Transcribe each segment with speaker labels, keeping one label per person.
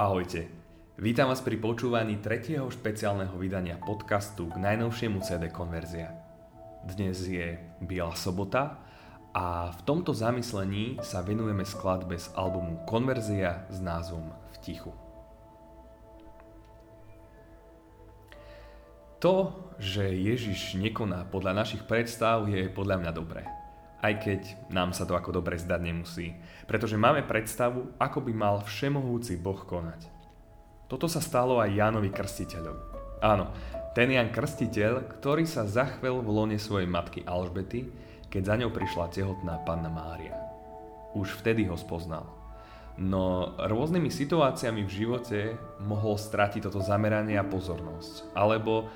Speaker 1: Ahojte. Vítam vás pri počúvaní tretieho špeciálneho vydania podcastu k najnovšiemu CD Konverzia. Dnes je Biela sobota a v tomto zamyslení sa venujeme skladbe z albumu Konverzia s názvom V tichu. To, že Ježiš nekoná podľa našich predstav je podľa mňa dobré aj keď nám sa to ako dobre zdať nemusí, pretože máme predstavu, ako by mal všemohúci Boh konať. Toto sa stalo aj Jánovi Krstiteľovi. Áno, ten Jan Krstiteľ, ktorý sa zachvel v lone svojej matky Alžbety, keď za ňou prišla tehotná panna Mária. Už vtedy ho spoznal. No rôznymi situáciami v živote mohol stratiť toto zameranie a pozornosť, alebo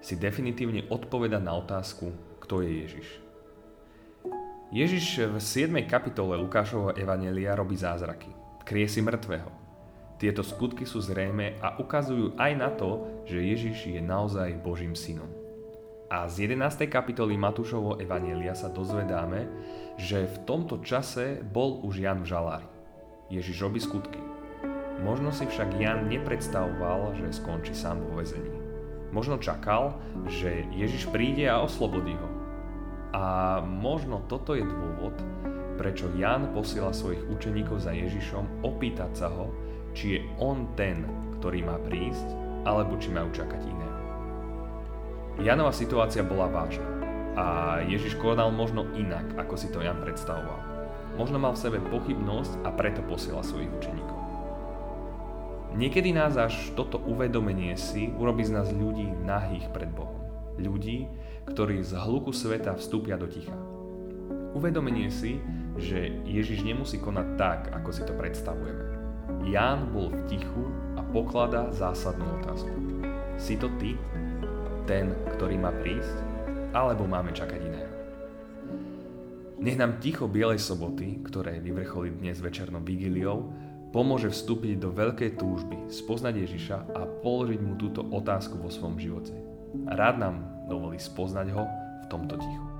Speaker 1: si definitívne odpovedať na otázku, kto je Ježiš. Ježiš v 7. kapitole Lukášovho Evanelia robí zázraky. Krie si mŕtvého. Tieto skutky sú zrejme a ukazujú aj na to, že Ježiš je naozaj Božím synom. A z 11. kapitoly Matúšovho Evanelia sa dozvedáme, že v tomto čase bol už Jan v žalári. Ježiš robí skutky. Možno si však Jan nepredstavoval, že skončí sám vo vezení. Možno čakal, že Ježiš príde a oslobodí ho a možno toto je dôvod, prečo Jan posiela svojich učeníkov za Ježišom opýtať sa ho, či je on ten, ktorý má prísť, alebo či majú čakať iného. Janova situácia bola vážna a Ježiš konal možno inak, ako si to Jan predstavoval. Možno mal v sebe pochybnosť a preto posiela svojich učeníkov. Niekedy nás až toto uvedomenie si urobí z nás ľudí nahých pred Bohom. Ľudí, ktorí z hluku sveta vstúpia do ticha. Uvedomenie si, že Ježiš nemusí konať tak, ako si to predstavujeme. Ján bol v tichu a pokladá zásadnú otázku. Si to ty, ten, ktorý má prísť, alebo máme čakať iného? Nech nám ticho Bielej soboty, ktoré vyvrcholí dnes večernou vigiliou, pomôže vstúpiť do veľkej túžby, spoznať Ježiša a položiť mu túto otázku vo svojom živote. Rád nám dovolí spoznať ho v tomto tichu.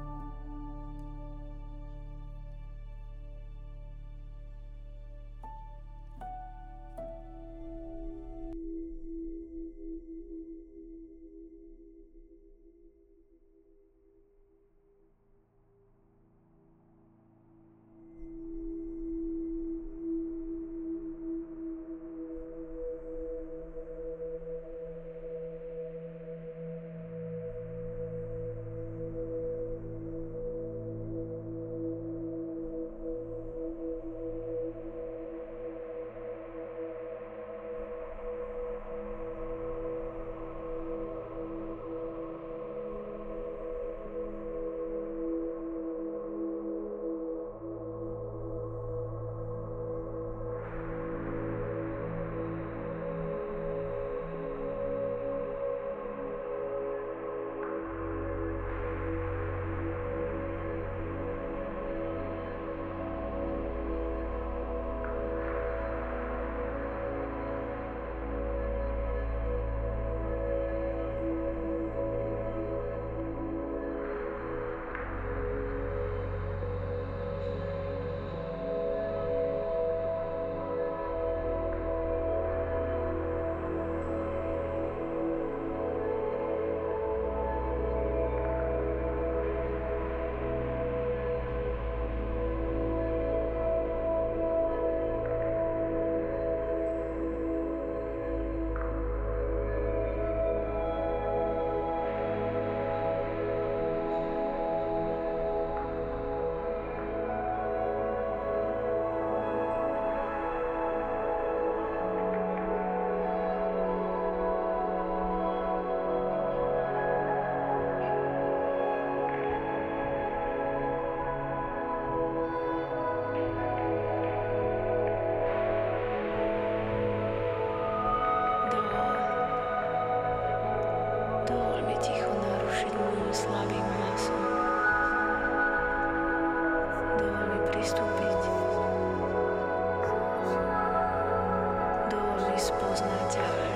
Speaker 1: was not out.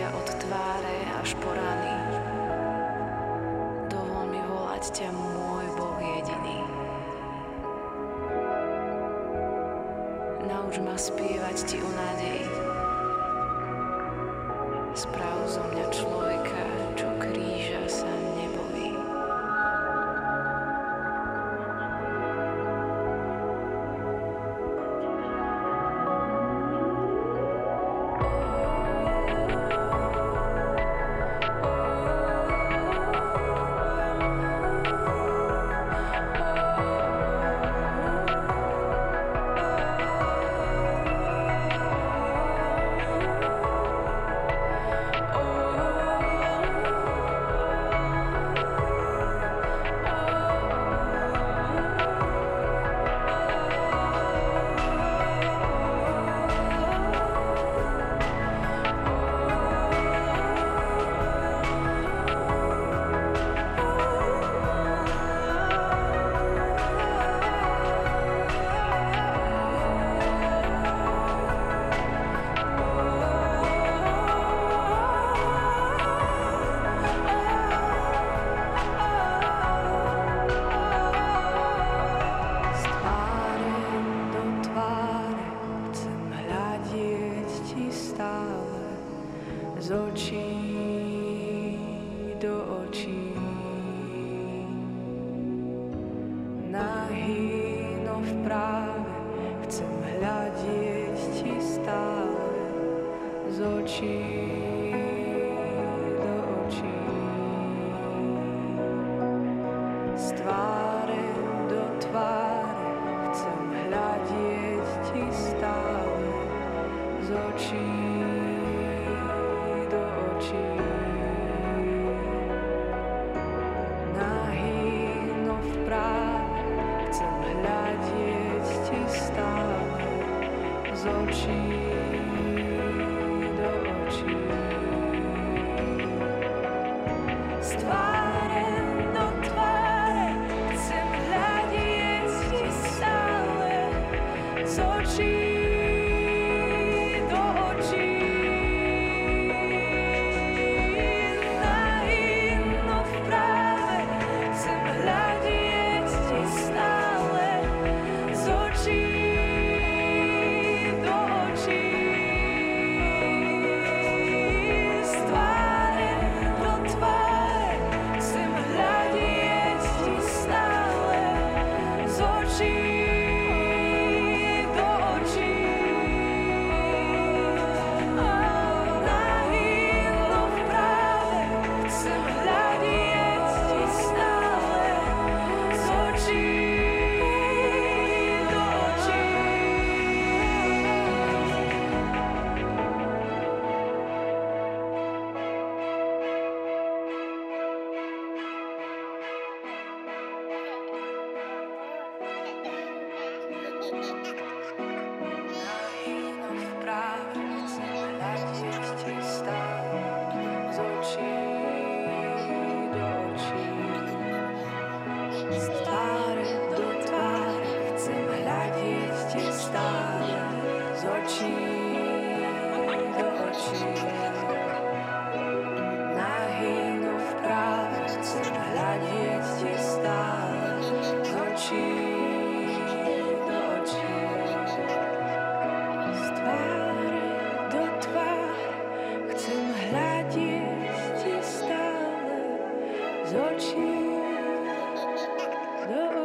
Speaker 2: ťa od tváre až po rany. Dovol mi volať ťa môj Boh jediný. Nauč ma spievať ti o nádeji, she
Speaker 3: so. Oh.